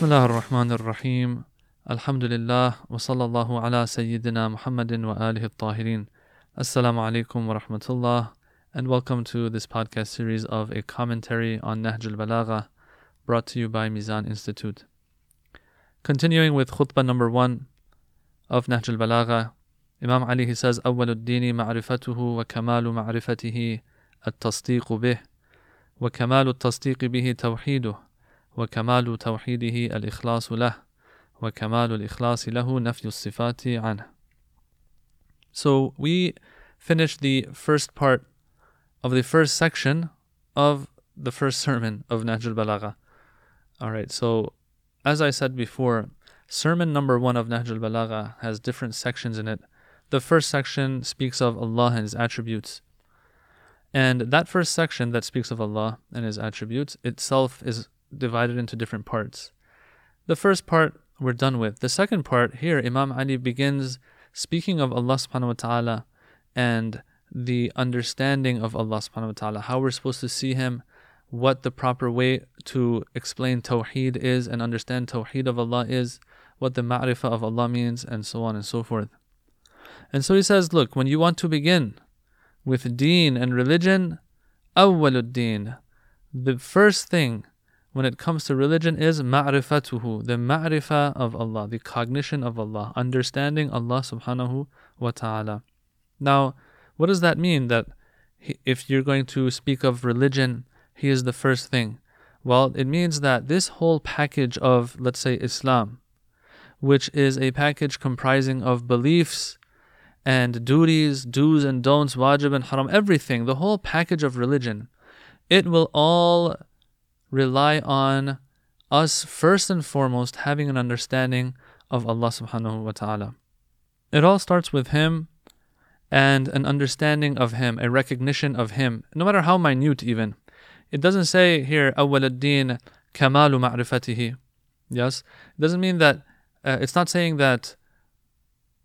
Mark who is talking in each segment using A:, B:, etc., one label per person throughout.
A: بسم الله الرحمن الرحيم الحمد لله وصلى الله على سيدنا محمد وآله الطاهرين السلام عليكم ورحمة الله and welcome to this podcast series of a commentary on Nahj al-Balagha brought to you by Mizan Institute. Continuing with khutbah number one of Nahj al-Balagha, Imam Ali he says أول الدين معرفته وكمال معرفته التصديق به وكمال التصديق به توحيده وكمال توحيده الإخلاص له وكمال الإخلاص له نفي الصفات عنه So we finished the first part of the first section of the first sermon of Nahj al-Balagha. All right, so as I said before, sermon number one of Nahj al-Balagha has different sections in it. The first section speaks of Allah and His attributes. And that first section that speaks of Allah and His attributes itself is divided into different parts. The first part we're done with. The second part here, Imam Ali begins speaking of Allah subhanahu wa ta'ala and the understanding of Allah subhanahu wa ta'ala, how we're supposed to see Him, what the proper way to explain Tawheed is and understand Tawheed of Allah is, what the ma'rifah of Allah means, and so on and so forth. And so he says, look, when you want to begin with deen and religion, awwalud deen, the first thing when it comes to religion is ma'rifatuhu, the ma'rifah of Allah, the cognition of Allah, understanding Allah subhanahu wa ta'ala. Now, what does that mean? That if you're going to speak of religion, He is the first thing. Well, it means that this whole package of, let's say, Islam, which is a package comprising of beliefs and duties, do's and don'ts, wajib and haram, everything, the whole package of religion, it will all rely on us first and foremost having an understanding of Allah subhanahu wa ta'ala. It all starts with Him and an understanding of Him, a recognition of Him, no matter how minute even. It doesn't say here, أول الدين كمال معرفته. Yes? It doesn't mean that, uh, it's not saying that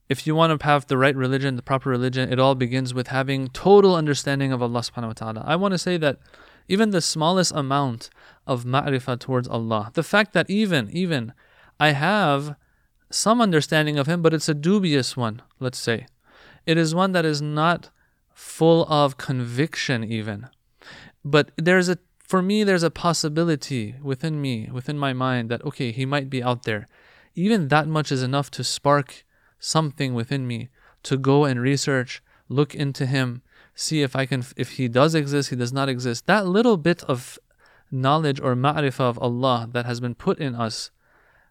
A: if you want to have the right religion, the proper religion, it all begins with having total understanding of Allah subhanahu wa ta'ala. I want to say that even the smallest amount of ma'rifah towards Allah. The fact that even, even, I have some understanding of Him, but it's a dubious one, let's say. It is one that is not full of conviction, even. But there's a, for me, there's a possibility within me, within my mind, that, okay, He might be out there. Even that much is enough to spark something within me to go and research, look into Him, see if I can, if He does exist, He does not exist. That little bit of knowledge or ma'rifah of Allah that has been put in us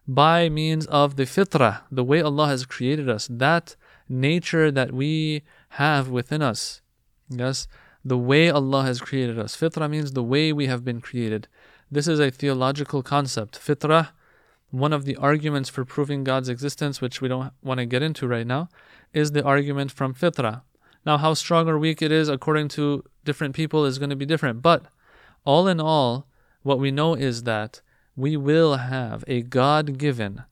A: by means of the fitrah, the way Allah has created us, that nature that we have within us. Yes, the way Allah has created us. Fitrah means the way we have been created. This is a theological concept. Fitrah, one of the arguments for proving God's existence, which we don't want to get into right now, is the argument from fitrah. Now, how strong or weak it is according to different people is going to be different. But all in all, what we know is that we will have a God given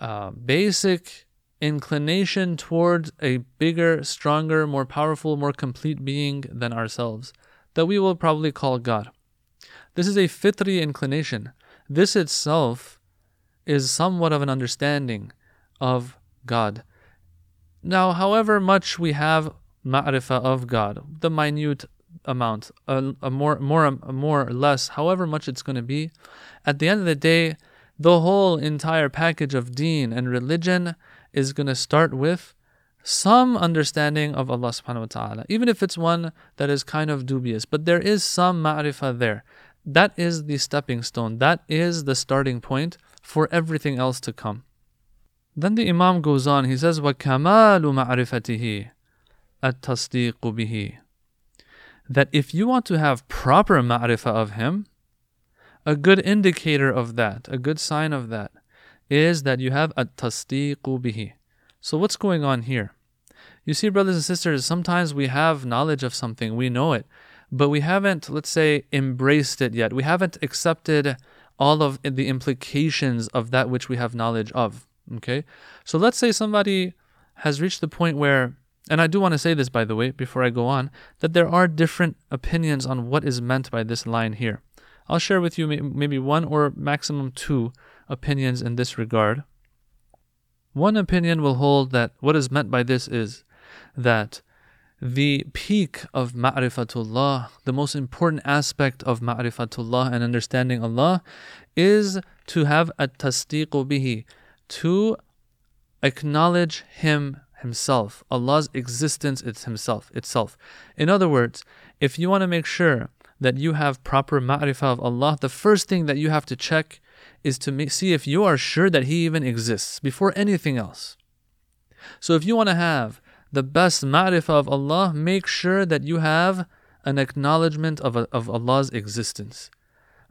A: uh, basic inclination towards a bigger, stronger, more powerful, more complete being than ourselves that we will probably call God. This is a fitri inclination. This itself is somewhat of an understanding of God. Now, however much we have ma'rifah of God, the minute amount, a, a more, more, a more or less, however much it's going to be, at the end of the day, the whole entire package of deen and religion is going to start with some understanding of Allah subhanahu wa ta'ala, even if it's one that is kind of dubious, but there is some ma'rifah there. That is the stepping stone, that is the starting point for everything else to come. Then the Imam goes on, he says, وَكَمَالُ مَعْرِفَتِهِ التَّصْدِيقُ بِهِ that if you want to have proper ma'rifah of Him, a good indicator of that, a good sign of that, is that you have a tasdiqu bihi. So what's going on here? You see, brothers and sisters, sometimes we have knowledge of something, we know it, but we haven't, let's say, embraced it yet. We haven't accepted all of the implications of that which we have knowledge of. Okay? So let's say somebody has reached the point where, and I do want to say this by the way, before I go on, that there are different opinions on what is meant by this line here. I'll share with you maybe one or maximum two opinions in this regard. One opinion will hold that what is meant by this is that the peak of ma'rifatullah, the most important aspect of ma'rifatullah and understanding Allah is to have a tasdiqu bihi, to acknowledge Him Himself, Allah's existence is Himself itself. In other words, if you want to make sure that you have proper ma'rifah of Allah, the first thing that you have to check is to see if you are sure that He even exists before anything else. So if you want to have the best ma'rifah of Allah, make sure that you have an acknowledgement of, of Allah's existence.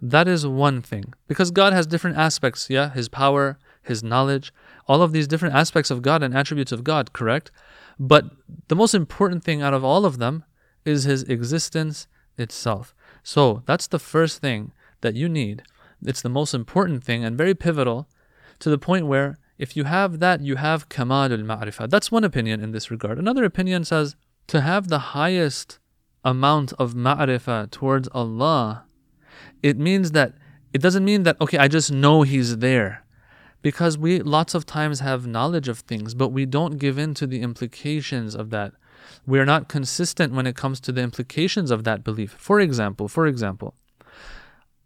A: That is one thing. Because God has different aspects, yeah? His power, His knowledge, all of these different aspects of God and attributes of God, correct? But the most important thing out of all of them is His existence itself. So that's the first thing that you need. It's the most important thing and very pivotal to the point where if you have that, you have kamal al ma'rifah. That's one opinion in this regard. Another opinion says to have the highest amount of ma'rifah towards Allah, it means that it doesn't mean that okay, I just know He's there. Because we lots of times have knowledge of things, but we don't give in to the implications of that. We are not consistent when it comes to the implications of that belief. For example, for example,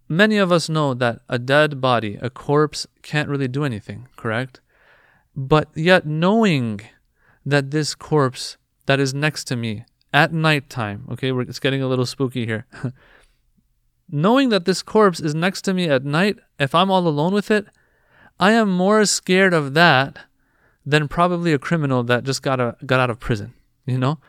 A: many of us know that a dead body, a corpse, can't really do anything, correct? But yet, knowing that this corpse that is next to me at nighttime, okay, it's getting a little spooky here. knowing that this corpse is next to me at night, if I'm all alone with it, I am more scared of that than probably a criminal that just got, a, got out of prison, you know?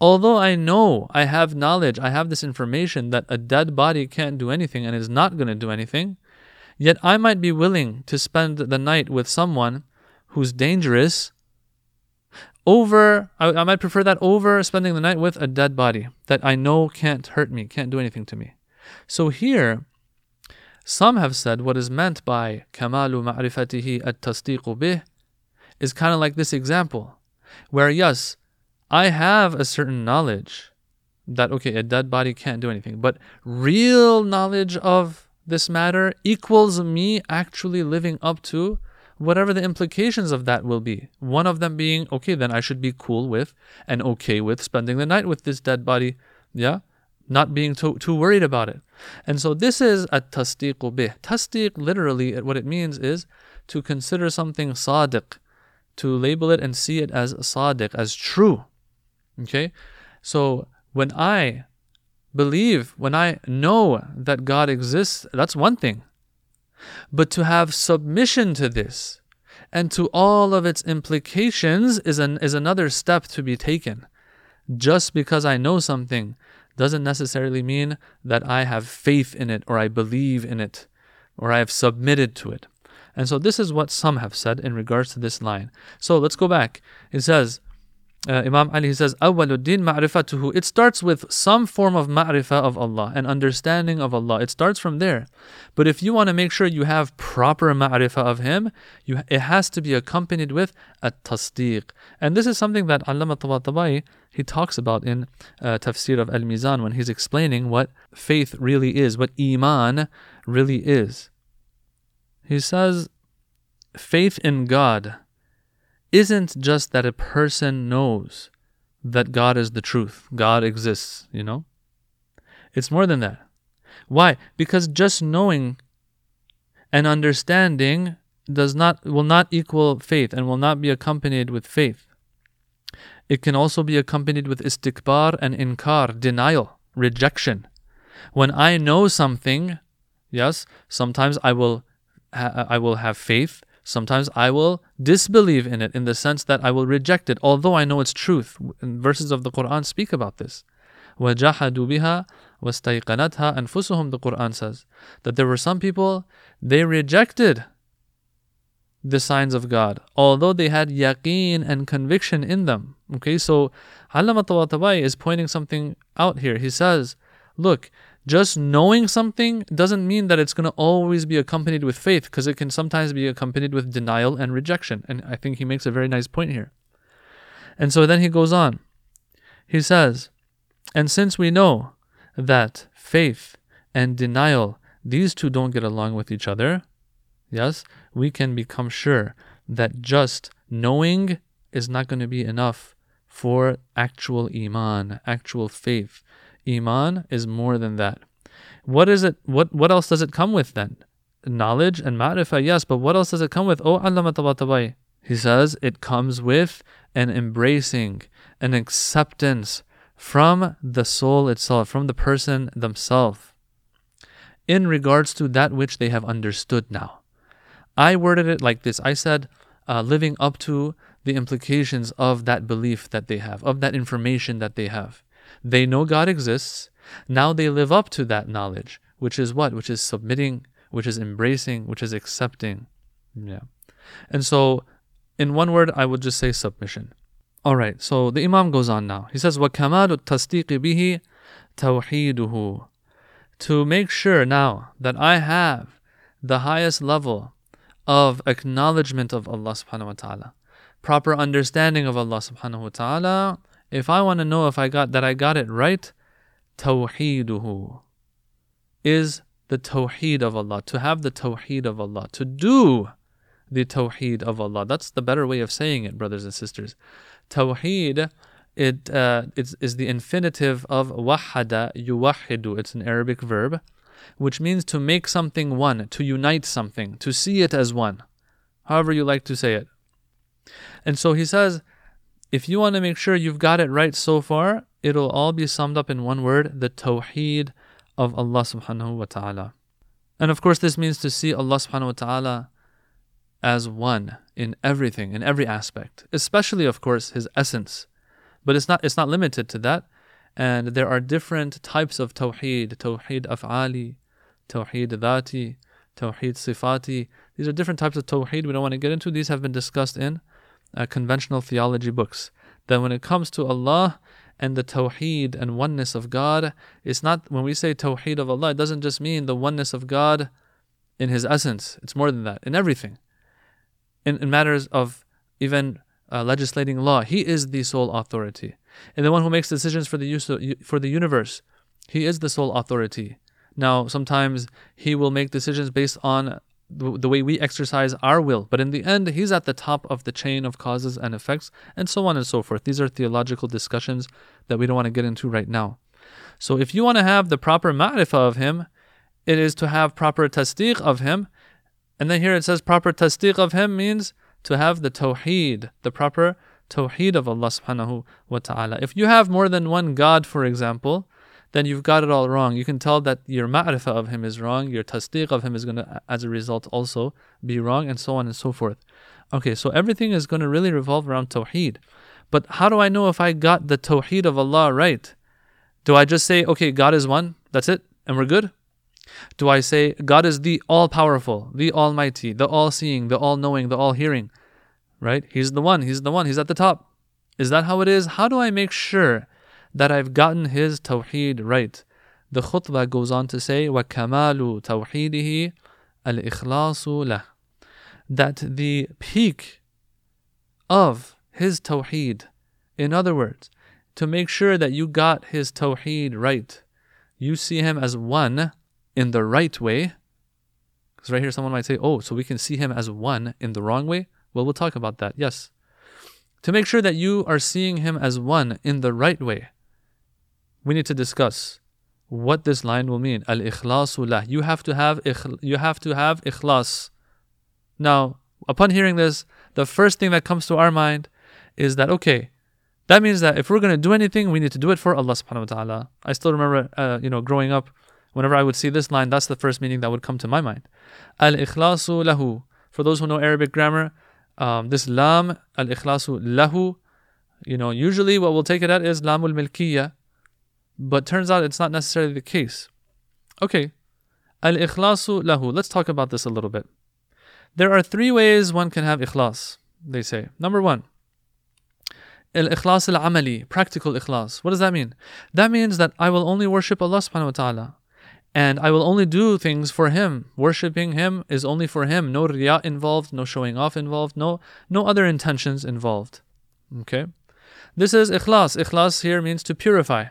A: Although I know, I have knowledge, I have this information that a dead body can't do anything and is not going to do anything, yet I might be willing to spend the night with someone who's dangerous over, I, I might prefer that over spending the night with a dead body that I know can't hurt me, can't do anything to me. So here, some have said what is meant by kamalu ma'rifatihi at tasdiqu bih is kind of like this example, where yes, I have a certain knowledge that, okay, a dead body can't do anything, but real knowledge of this matter equals me actually living up to whatever the implications of that will be. One of them being, okay, then I should be cool with and okay with spending the night with this dead body. Yeah? Not being too, too worried about it. And so this is a tasdiq bih. Tasdiq, literally, what it means is to consider something sadiq, to label it and see it as sadiq, as true. Okay? So when I believe, when I know that God exists, that's one thing. But to have submission to this and to all of its implications is, an, is another step to be taken. Just because I know something doesn't necessarily mean that I have faith in it or I believe in it or I have submitted to it. And so this is what some have said in regards to this line. So let's go back. It says, uh, Imam Ali says, Awwaluddin ma'rifatuhu. It starts with some form of ma'rifah of Allah, an understanding of Allah. It starts from there. But if you want to make sure you have proper ma'rifah of Him, you, it has to be accompanied with a tasdeeq. And this is something that Allama Tabatabai, he talks about in uh, Tafsir of Al-Mizan when he's explaining what faith really is, what iman really is. He says, faith in God isn't just that a person knows that God is the truth, God exists, you know? It's more than that. Why? Because just knowing and understanding does not will not equal faith and will not be accompanied with faith. It can also be accompanied with istikbar and inkar, denial, rejection. When I know something, yes, sometimes I will I will have faith Sometimes I will disbelieve in it in the sense that I will reject it, although I know its truth. Verses of the Quran speak about this. وَجَحَدُوا بِهَا وَاسْتَيْقَنَتْهَا أَنفُسُهُمْ The Quran says that there were some people, they rejected the signs of God, although they had yaqeen and conviction in them. Okay, so Allama Tabatabai is pointing something out here. He says, look, just knowing something doesn't mean that it's going to always be accompanied with faith because it can sometimes be accompanied with denial and rejection. And I think he makes a very nice point here. And so then he goes on. He says, And since we know that faith and denial these two don't get along with each other, yes, we can become sure that just knowing is not going to be enough for actual iman, actual faith. Iman is more than that. What is it? What what else does it come with then? Knowledge and ma'rifah, yes, but what else does it come with? Oh, Allah He says it comes with an embracing, an acceptance from the soul itself, from the person themselves, in regards to that which they have understood now. I worded it like this I said, uh, living up to the implications of that belief that they have, of that information that they have. They know God exists. Now they live up to that knowledge, which is what? Which is submitting, which is embracing, which is accepting. Yeah. And so, in one word, I would just say submission. All right, so the Imam goes on now. He says, وَكَمَالُ التَّصْدِيقِ بِهِ تَوْحِيدُهُ To make sure now that I have the highest level of acknowledgement of Allah subhanahu wa ta'ala, proper understanding of Allah subhanahu wa ta'ala, if I want to know if I got that I got it right, tawheeduhu is the tawheed of Allah, to have the tawheed of Allah, to do the tawheed of Allah. That's the better way of saying it, brothers and sisters. Tawheed, it uh, it's, is the infinitive of wahada yuwahidu. It's an Arabic verb, which means to make something one, to unite something, to see it as one. However you like to say it. And so he says, if you want to make sure you've got it right so far, it'll all be summed up in one word, the tawheed of Allah subhanahu wa ta'ala. And of course this means to see Allah subhanahu wa ta'ala as one in everything, in every aspect, especially of course his essence. But it's not it's not limited to that. And there are different types of tawheed, tawheed af'ali, tawheed dhati, tawheed sifati. These are different types of tawheed we don't want to get into. These have been discussed in uh, conventional theology books. That when it comes to Allah and the tawheed and oneness of God, it's not when we say tawheed of Allah, it doesn't just mean the oneness of God in His essence. It's more than that, in everything in, in matters of even uh, legislating law. He is the sole authority. And the one who makes decisions for the use of, for the universe, he is the sole authority. Now, sometimes he will make decisions based on the, the way we exercise our will, but in the end, he's at the top of the chain of causes and effects, and so on and so forth. These are theological discussions that we don't want to get into right now. So, if you want to have the proper ma'rifah of him, it is to have proper tasdiq of him, and then here it says proper tasdiq of him means to have the tawheed, the proper tawheed of Allah subhanahu wa ta'ala. If you have more than one God, for example, then you've got it all wrong. You can tell that your ma'rifah of him is wrong, your tasdiq of him is going to, as a result, also be wrong, and so on and so forth. Okay, so everything is going to really revolve around tawheed. But how do I know if I got the tawheed of Allah right? Do I just say, okay, God is one, that's it, and we're good? Do I say God is the all powerful, the almighty, the all seeing, the all knowing, the all hearing? Right? He's the one, he's the one, he's at the top. Is that how it is? How do I make sure that I've gotten his tawheed right? The khutbah goes on to say, وَكَمَالُ تَوْحِيدِهِ الْإِخْلَاصُ لَهُ That the peak of his tawheed, in other words, to make sure that you got his tawheed right, you see him as one in the right way, because right here someone might say, oh, so we can see him as one in the wrong way. Well, we'll talk about that. Yes. To make sure that you are seeing him as one in the right way, we need to discuss what this line will mean. Al ikhlasullah. You have to have you have to have ikhlas. Now, upon hearing this, the first thing that comes to our mind is that okay, that means that if we're going to do anything, we need to do it for Allah subhanahu wa ta'ala. I still remember, uh, you know, growing up, Whenever I would see this line, that's the first meaning that would come to my mind. Al ikhlasu lahu. For those who know Arabic grammar, um, this lam, al ikhlasu lahu, you know, usually what we'll take it at is lamul milkiya, but turns out it's not necessarily the case. Okay, al ikhlasu lahu. Let's talk about this a little bit. There are three ways one can have ikhlas, they say. Number one, al ikhlas al amali, practical ikhlas. What does that mean? That means that I will only worship Allah subhanahu wa ta'ala and I will only do things for him. Worshipping him is only for him. No riyah involved, no showing off involved, no no other intentions involved. Okay? This is ikhlas. Ikhlas here means to purify.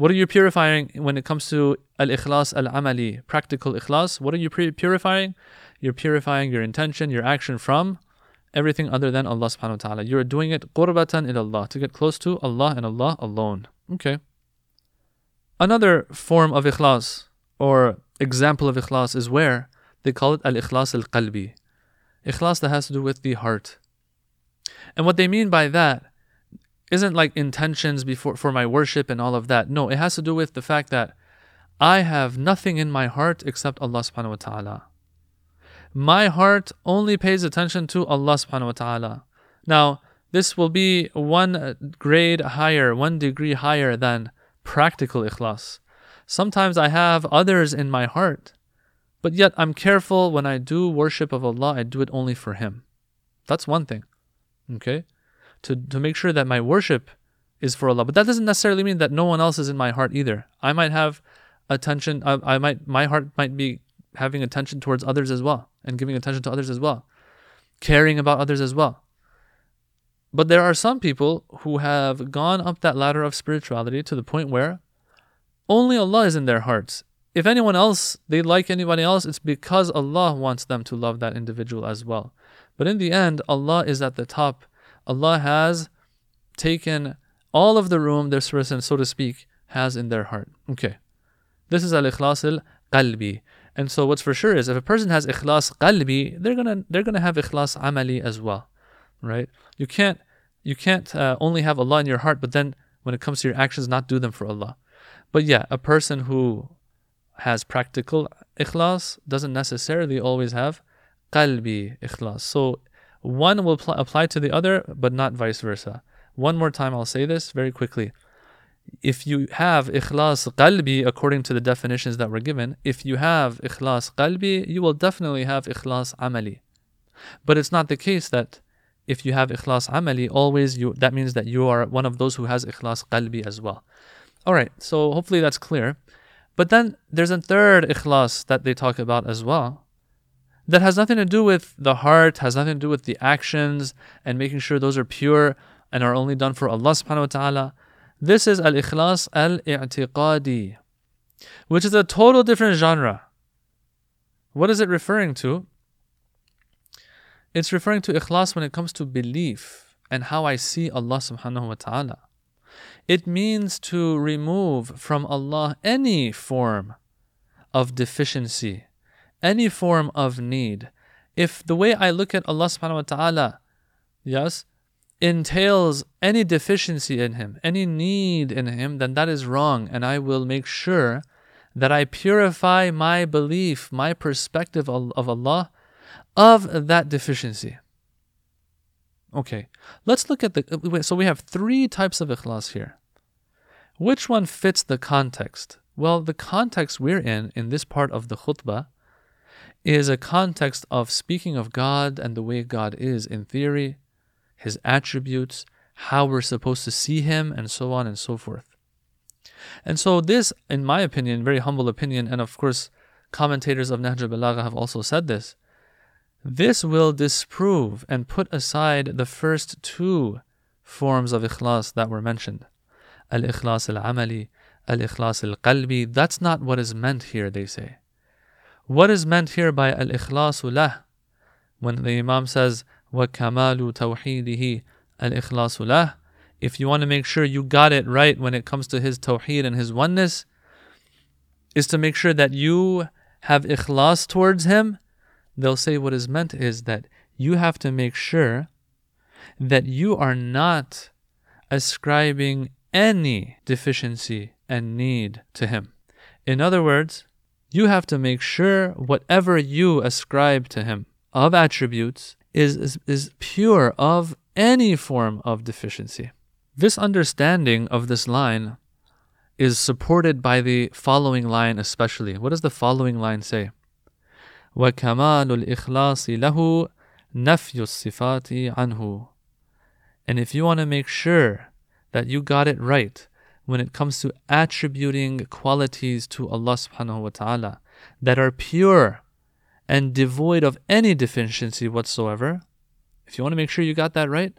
A: What are you purifying when it comes to al ikhlas al amali, practical ikhlas? What are you purifying? You're purifying your intention, your action from everything other than Allah subhanahu wa ta'ala. You're doing it qurbatan ilallah, to get close to Allah and Allah alone. Okay. Another form of ikhlas or example of ikhlas is where they call it al ikhlas al qalbi. Ikhlas that has to do with the heart. And what they mean by that isn't like intentions before for my worship and all of that. No, it has to do with the fact that I have nothing in my heart except Allah subhanahu wa ta'ala my heart only pays attention to Allah subhanahu wa ta'ala. Now, this will be one grade higher, one degree higher than practical ikhlas. Sometimes I have others in my heart, but yet I'm careful when I do worship of Allah, I do it only for Him. That's one thing. Okay? To, to make sure that my worship is for Allah. But that doesn't necessarily mean that no one else is in my heart either. I might have attention, I, I might, my heart might be having attention towards others as well and giving attention to others as well, caring about others as well. But there are some people who have gone up that ladder of spirituality to the point where only Allah is in their hearts. If anyone else, they like anybody else, it's because Allah wants them to love that individual as well. But in the end, Allah is at the top. Allah has taken all of the room this person, so to speak, has in their heart. Okay. This is al-ikhlas al-qalbi. And so what's for sure is if a person has ikhlas qalbi, they're gonna they're gonna have ikhlas amali as well, right? You can't you can't uh, only have Allah in your heart, but then when it comes to your actions, not do them for Allah. But yeah, a person who has practical ikhlas doesn't necessarily always have qalbi ikhlas. So one will pl- apply to the other, but not vice versa. One more time, I'll say this very quickly if you have ikhlas qalbi according to the definitions that were given, if you have ikhlas qalbi, you will definitely have ikhlas amali. But it's not the case that if you have ikhlas amali, always you that means that you are one of those who has ikhlas qalbi as well. Alright, so hopefully that's clear. But then there's a third ikhlas that they talk about as well. That has nothing to do with the heart, has nothing to do with the actions and making sure those are pure and are only done for Allah subhanahu wa ta'ala. This is al ikhlas al i'tiqadi, which is a total different genre. What is it referring to? It's referring to ikhlas when it comes to belief and how I see Allah subhanahu wa ta'ala. It means to remove from Allah any form of deficiency, any form of need. If the way I look at Allah subhanahu wa ta'ala, yes, entails any deficiency in him, any need in him, then that is wrong. And I will make sure that I purify my belief, my perspective of Allah, of that deficiency. Okay, let's look at the. Uh, so we have three types of ikhlas here. Which one fits the context? Well, the context we're in, in this part of the khutbah, is a context of speaking of God and the way God is in theory his attributes, how we're supposed to see him, and so on and so forth. And so, this, in my opinion, very humble opinion, and of course, commentators of Nahj al-Balagha have also said this, this will disprove and put aside the first two forms of ikhlas that were mentioned. Al-ikhlas al-amali, al-ikhlas al-qalbi. That's not what is meant here, they say. What is meant here by al ikhlasu lah? When the Imam says wa kamalu tawhidihi al ikhlasu lah, if you want to make sure you got it right when it comes to his tawheed and his oneness, is to make sure that you have ikhlas towards him. They'll say what is meant is that you have to make sure that you are not ascribing any deficiency and need to him. In other words, you have to make sure whatever you ascribe to him of attributes is, is, is pure of any form of deficiency. This understanding of this line is supported by the following line especially. What does the following line say? وَكَمَالُ الْإِخْلَاصِ لَهُ نَفْيُ الصِّفَاتِ عَنْهُ And if you want to make sure that you got it right when it comes to attributing qualities to Allah subhanahu wa ta'ala that are pure and devoid of any deficiency whatsoever, if you want to make sure you got that right,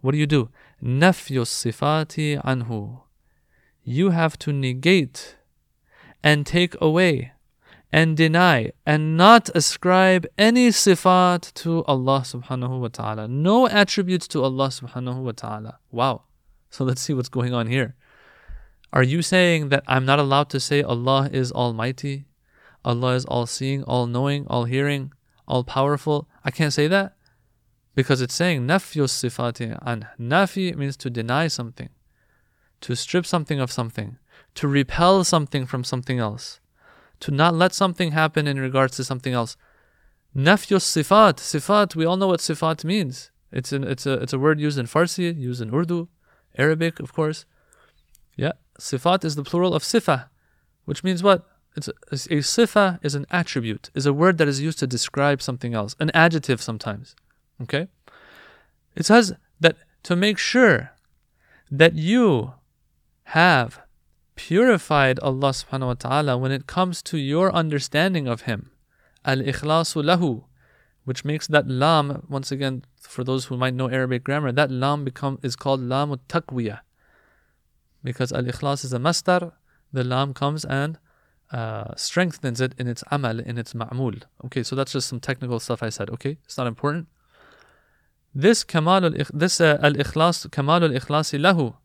A: what do you do? Nafyu sifati anhu. you have to negate and take away and deny and not ascribe any sifat to Allah subhanahu wa ta'ala. No attributes to Allah subhanahu wa ta'ala. Wow. So let's see what's going on here. Are you saying that I'm not allowed to say Allah is almighty? Allah is all seeing, all knowing, all hearing, all powerful? I can't say that because it's saying nafyu sifati an. Nafi means to deny something, to strip something of something, to repel something from something else, to not let something happen in regards to something else. Nafyu sifat, sifat, we all know what sifat means. It's an, it's a it's a word used in Farsi, used in Urdu, Arabic, of course. Yeah, sifat is the plural of sifa, which means what? It's a, a sifa is an attribute, is a word that is used to describe something else, an adjective sometimes. Okay? It says that to make sure that you have purified Allah subhanahu wa ta'ala when it comes to your understanding of Him. Al ikhlasu lahu, which makes that lam, once again, for those who might know Arabic grammar, that lam become is called lam taqwiyah. Because al ikhlas is a masdar, the lam comes and uh, strengthens it in its amal, in its ma'mul. Okay, so that's just some technical stuff I said. Okay, it's not important. This kamal this uh, al ikhlas kamal al ikhlasi lahu,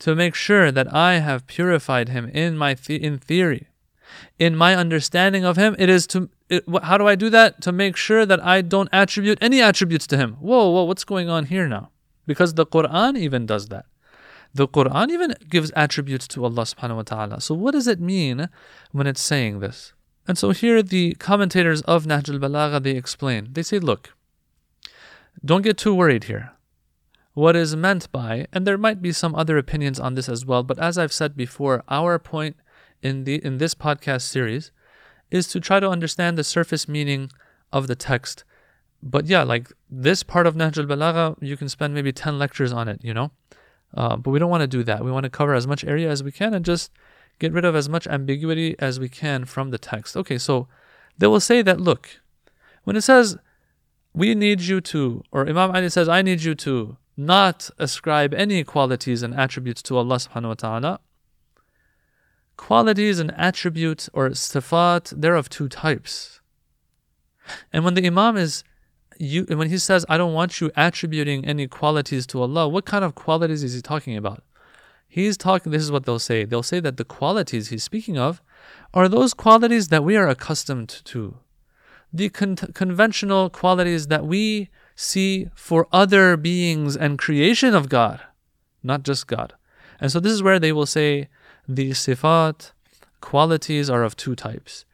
A: to make sure that I have purified him in my the- in theory, in my understanding of him. It is to it, how do I do that? To make sure that I don't attribute any attributes to him. Whoa, whoa, what's going on here now? Because the Quran even does that. The Quran even gives attributes to Allah subhanahu wa ta'ala. So what does it mean when it's saying this? And so here the commentators of Nahj al-Balagha they explain. They say, look, don't get too worried here. What is meant by, and there might be some other opinions on this as well, but as I've said before, our point in the in this podcast series is to try to understand the surface meaning of the text. But yeah, like this part of Nahj al-Balagha, you can spend maybe 10 lectures on it, you know? Uh, but we don't want to do that. We want to cover as much area as we can and just get rid of as much ambiguity as we can from the text. Okay, so they will say that, look, when it says, we need you to, or Imam Ali says, I need you to not ascribe any qualities and attributes to Allah subhanahu wa ta'ala. Qualities and attributes or sifat, they're of two types. And when the Imam is you when he says I don't want you attributing any qualities to Allah, what kind of qualities is he talking about? He's talking this is what they'll say. They'll say that the qualities he's speaking of are those qualities that we are accustomed to. The con- conventional qualities that we see for other beings and creation of God, not just God. And so this is where they will say the sifat qualities are of two types.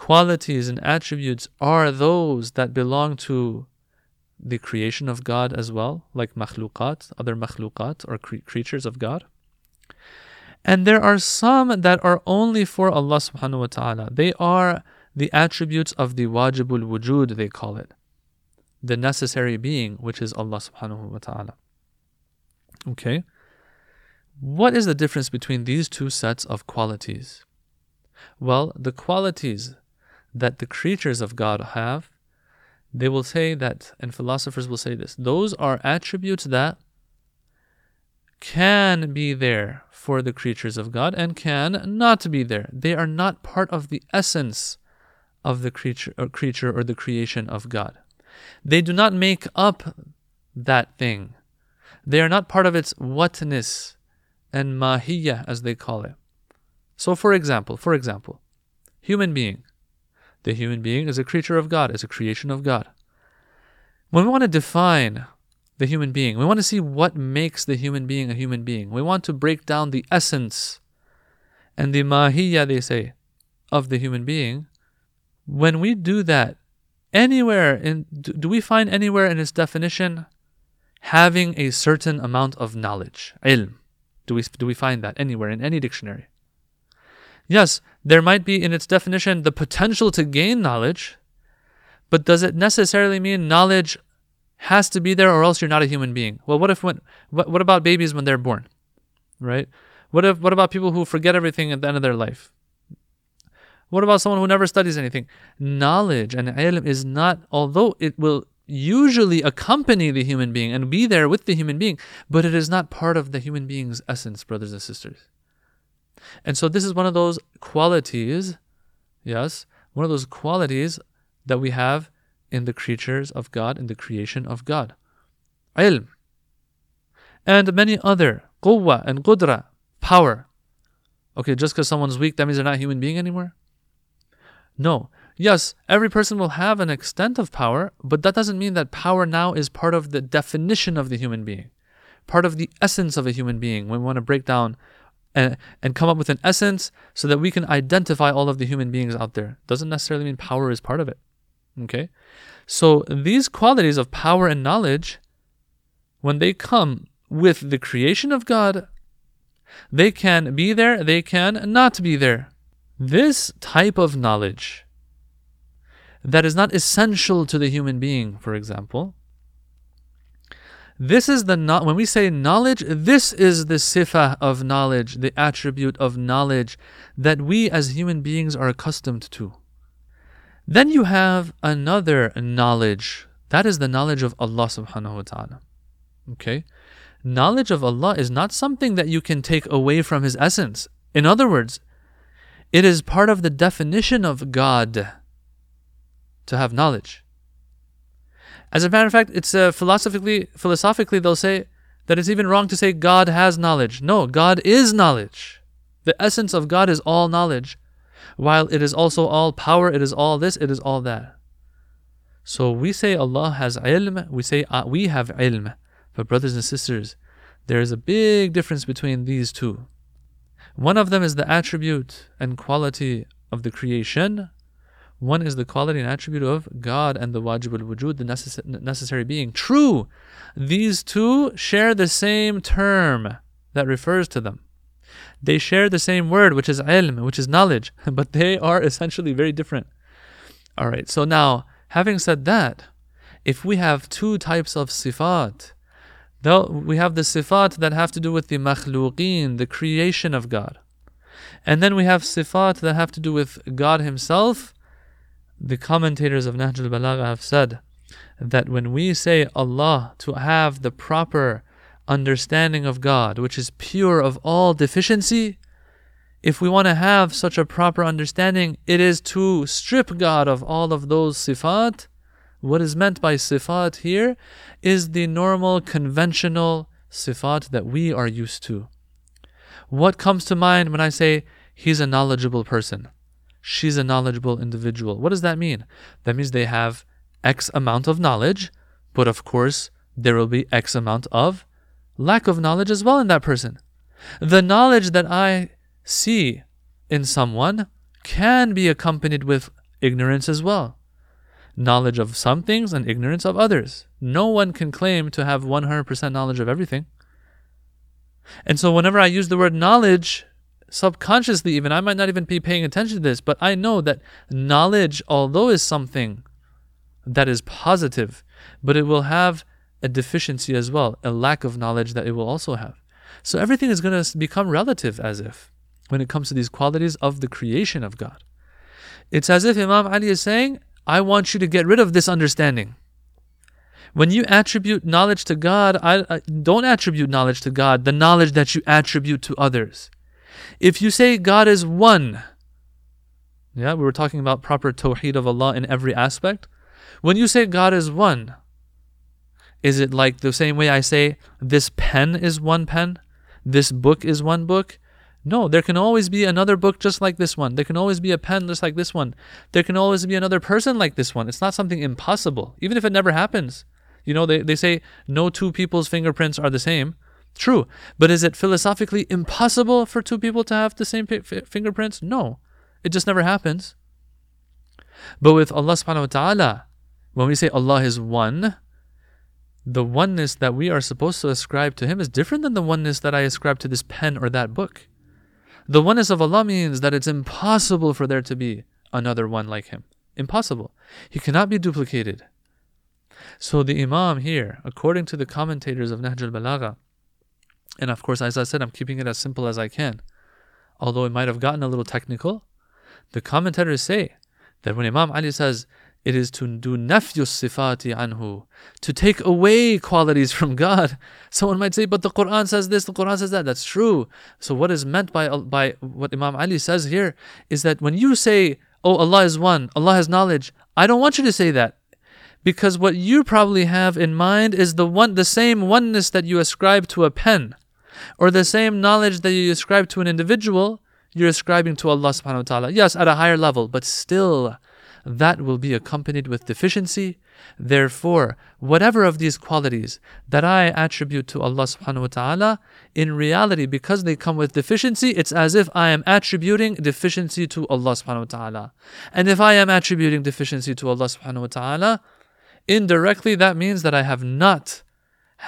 A: Qualities and attributes are those that belong to the creation of God as well, like makhluqat, other makhluqat or cre- creatures of God. And there are some that are only for Allah subhanahu wa ta'ala. They are the attributes of the wajibul wujud, they call it. The necessary being, which is Allah subhanahu wa ta'ala. Okay? What is the difference between these two sets of qualities? Well, the qualities that the creatures of God have, they will say that, and philosophers will say this, those are attributes that can be there for the creatures of God and can not be there. They are not part of the essence of the creature or creature or the creation of God. They do not make up that thing. They are not part of its whatness and mahiyya as they call it. So for example, for example, human being. The human being is a creature of God, is a creation of God. When we want to define the human being, we want to see what makes the human being a human being. We want to break down the essence and the mahiyya, they say, of the human being. When we do that, anywhere in do we find anywhere in its definition having a certain amount of knowledge, ilm? Do we do we find that anywhere in any dictionary? Yes, there might be in its definition the potential to gain knowledge, but does it necessarily mean knowledge has to be there or else you're not a human being? Well, what if when what, what about babies when they're born? Right? What if what about people who forget everything at the end of their life? What about someone who never studies anything? Knowledge and ilm is not although it will usually accompany the human being and be there with the human being, but it is not part of the human being's essence, brothers and sisters. And so this is one of those qualities, yes, one of those qualities that we have in the creatures of God, in the creation of God. Ilm. And many other. Quwwa and qudra. Power. Okay, just because someone's weak, that means they're not a human being anymore? No. Yes, every person will have an extent of power, but that doesn't mean that power now is part of the definition of the human being, part of the essence of a human being. When we want to break down and, and come up with an essence so that we can identify all of the human beings out there. Doesn't necessarily mean power is part of it. Okay? So these qualities of power and knowledge, when they come with the creation of God, they can be there, they can not be there. This type of knowledge that is not essential to the human being, for example, this is the not when we say knowledge, this is the sifa of knowledge, the attribute of knowledge that we as human beings are accustomed to. Then you have another knowledge. That is the knowledge of Allah subhanahu wa ta'ala. Okay? Knowledge of Allah is not something that you can take away from His essence. In other words, it is part of the definition of God to have knowledge. As a matter of fact, it's uh, philosophically philosophically they'll say that it's even wrong to say God has knowledge. No, God is knowledge. The essence of God is all knowledge, while it is also all power. It is all this. It is all that. So we say Allah has ilm. We say uh, we have ilm. But brothers and sisters, there is a big difference between these two. One of them is the attribute and quality of the creation. One is the quality and attribute of God and the wajib al wujud, the necess- necessary being. True, these two share the same term that refers to them. They share the same word, which is ilm, which is knowledge, but they are essentially very different. All right, so now, having said that, if we have two types of sifat, Though we have the sifat that have to do with the makhluqeen, the creation of God. And then we have sifat that have to do with God Himself. The commentators of Nahj al-Balagha have said that when we say Allah to have the proper understanding of God, which is pure of all deficiency, if we want to have such a proper understanding, it is to strip God of all of those sifat what is meant by sifat here is the normal, conventional sifat that we are used to. What comes to mind when I say he's a knowledgeable person? She's a knowledgeable individual. What does that mean? That means they have X amount of knowledge, but of course, there will be X amount of lack of knowledge as well in that person. The knowledge that I see in someone can be accompanied with ignorance as well knowledge of some things and ignorance of others. No one can claim to have 100% knowledge of everything. And so, whenever I use the word knowledge, subconsciously, even I might not even be paying attention to this, but I know that knowledge, although is something that is positive, but it will have a deficiency as well, a lack of knowledge that it will also have. So, everything is going to become relative as if when it comes to these qualities of the creation of God. It's as if Imam Ali is saying, I want you to get rid of this understanding. When you attribute knowledge to God, I, I, don't attribute knowledge to God, the knowledge that you attribute to others. If you say God is one, yeah, we were talking about proper tawheed of Allah in every aspect. When you say God is one, is it like the same way I say this pen is one pen, this book is one book? No, there can always be another book just like this one. There can always be a pen just like this one. There can always be another person like this one. It's not something impossible, even if it never happens. You know, they, they say no two people's fingerprints are the same. True. But is it philosophically impossible for two people to have the same fingerprints? No. It just never happens. But with Allah subhanahu wa ta'ala, when we say Allah is one, the oneness that we are supposed to ascribe to Him is different than the oneness that I ascribe to this pen or that book. The oneness of Allah means that it's impossible for there to be another one like Him. Impossible. He cannot be duplicated. So the Imam here, according to the commentators of Nahj al-Balagha, and of course, as I said, I'm keeping it as simple as I can, although it might have gotten a little technical, the commentators say that when Imam Ali says, it is to do nafyu sifati anhu, to take away qualities from God. Someone might say, but the Quran says this, the Quran says that. That's true. So what is meant by, by what Imam Ali says here is that when you say, oh, Allah is one, Allah has knowledge, I don't want you to say that. Because what you probably have in mind is the one the same oneness that you ascribe to a pen, or the same knowledge that you ascribe to an individual, you're ascribing to Allah subhanahu wa ta'ala. Yes, at a higher level, but still that will be accompanied with deficiency. Therefore, whatever of these qualities that I attribute to Allah subhanahu wa ta'ala, in reality, because they come with deficiency, it's as if I am attributing deficiency to Allah subhanahu wa ta'ala. And if I am attributing deficiency to Allah subhanahu wa ta'ala, indirectly that means that I have not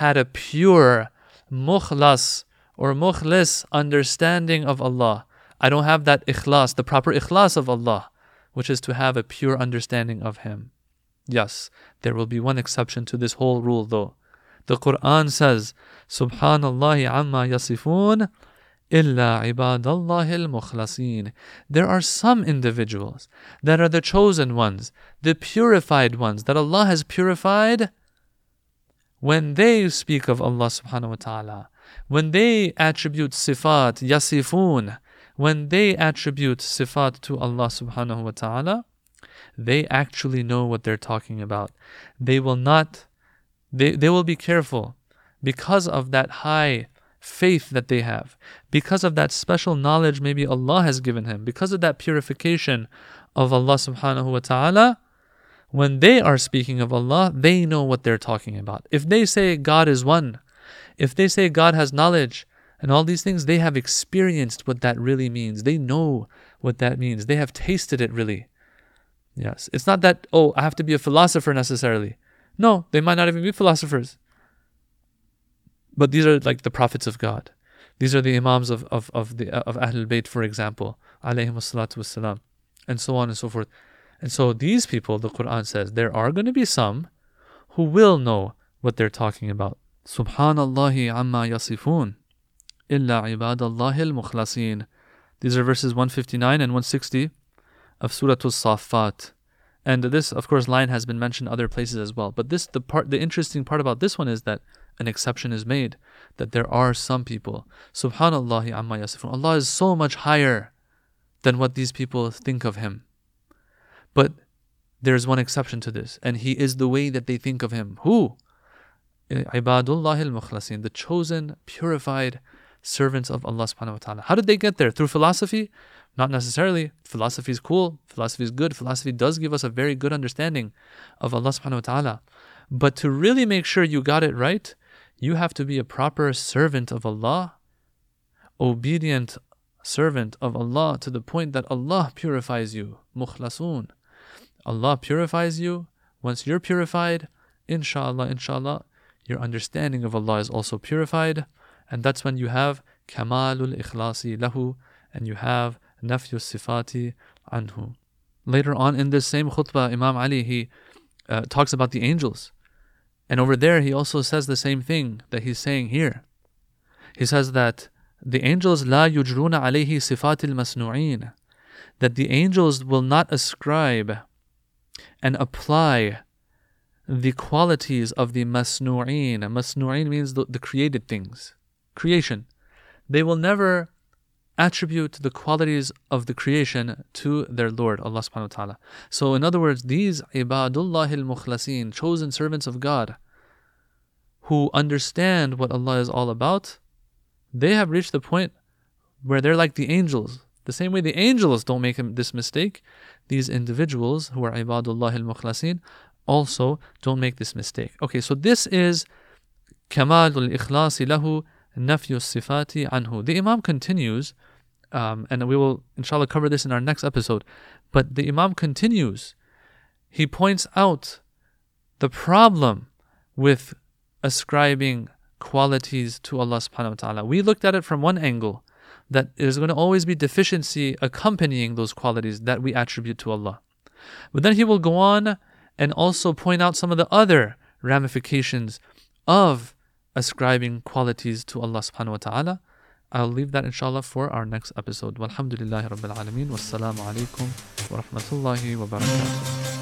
A: had a pure mukhlas or mukhlis understanding of Allah. I don't have that ikhlas, the proper ikhlas of Allah which is to have a pure understanding of Him. Yes, there will be one exception to this whole rule though. The Quran says, Subhanallah amma yasifun illa ibadallahi al-mukhlasin. There are some individuals that are the chosen ones, the purified ones that Allah has purified when they speak of Allah subhanahu wa ta'ala, when they attribute sifat, yasifun, when they attribute sifat to Allah subhanahu wa ta'ala, they actually know what they're talking about. They will not, they, they will be careful because of that high faith that they have, because of that special knowledge maybe Allah has given him, because of that purification of Allah subhanahu wa ta'ala. When they are speaking of Allah, they know what they're talking about. If they say God is one, if they say God has knowledge, and all these things, they have experienced what that really means. They know what that means. They have tasted it really. Yes. It's not that, oh, I have to be a philosopher necessarily. No, they might not even be philosophers. But these are like the prophets of God. These are the imams of, of, of, the, of Ahlul Bayt, for example, alayhi wasalam, and so on and so forth. And so these people, the Quran says, there are going to be some who will know what they're talking about. Subhanallah amma yasifun. Illa ibadallahil mukhlasin. These are verses 159 and 160 of Surah as-safat. And this, of course, line has been mentioned other places as well. But this, the part, the interesting part about this one is that an exception is made. That there are some people. Subhanallah amma yasifun. Allah is so much higher than what these people think of Him. But there's one exception to this, and He is the way that they think of Him. Who? Ibadullah al-Mukhlasin, the chosen, purified, servants of Allah subhanahu wa ta'ala. How did they get there? Through philosophy? Not necessarily. Philosophy is cool. Philosophy is good. Philosophy does give us a very good understanding of Allah subhanahu wa ta'ala. But to really make sure you got it right, you have to be a proper servant of Allah, obedient servant of Allah to the point that Allah purifies you. Mukhlasun. Allah purifies you. Once you're purified, inshallah, inshallah, your understanding of Allah is also purified. And that's when you have kamalul ikhlasi lahu and you have nafyu sifati anhu. Later on in this same khutbah, Imam Ali, he uh, talks about the angels. And over there, he also says the same thing that he's saying here. He says that the angels la yujruna alayhi sifatil masnu'in. That the angels will not ascribe and apply the qualities of the masnu'in. Masnu'in means the, the created things creation. They will never attribute the qualities of the creation to their Lord, Allah subhanahu wa ta'ala. So, in other words, these ibadullah al mukhlasin, chosen servants of God, who understand what Allah is all about, they have reached the point where they're like the angels. The same way the angels don't make this mistake, these individuals who are ibadullah al mukhlasin also don't make this mistake. Okay, so this is kamalul ikhlasi lahu nafyu sifati anhu. The Imam continues, um, and we will inshallah cover this in our next episode. But the Imam continues. He points out the problem with ascribing qualities to Allah subhanahu wa ta'ala. We looked at it from one angle that there's going to always be deficiency accompanying those qualities that we attribute to Allah. But then he will go on and also point out some of the other ramifications of ascribing qualities to Allah subhanahu wa ta'ala. I'll leave that inshallah for our next episode. Walhamdulillahi rabbil alameen. Wassalamu alaikum wa rahmatullahi wa barakatuh.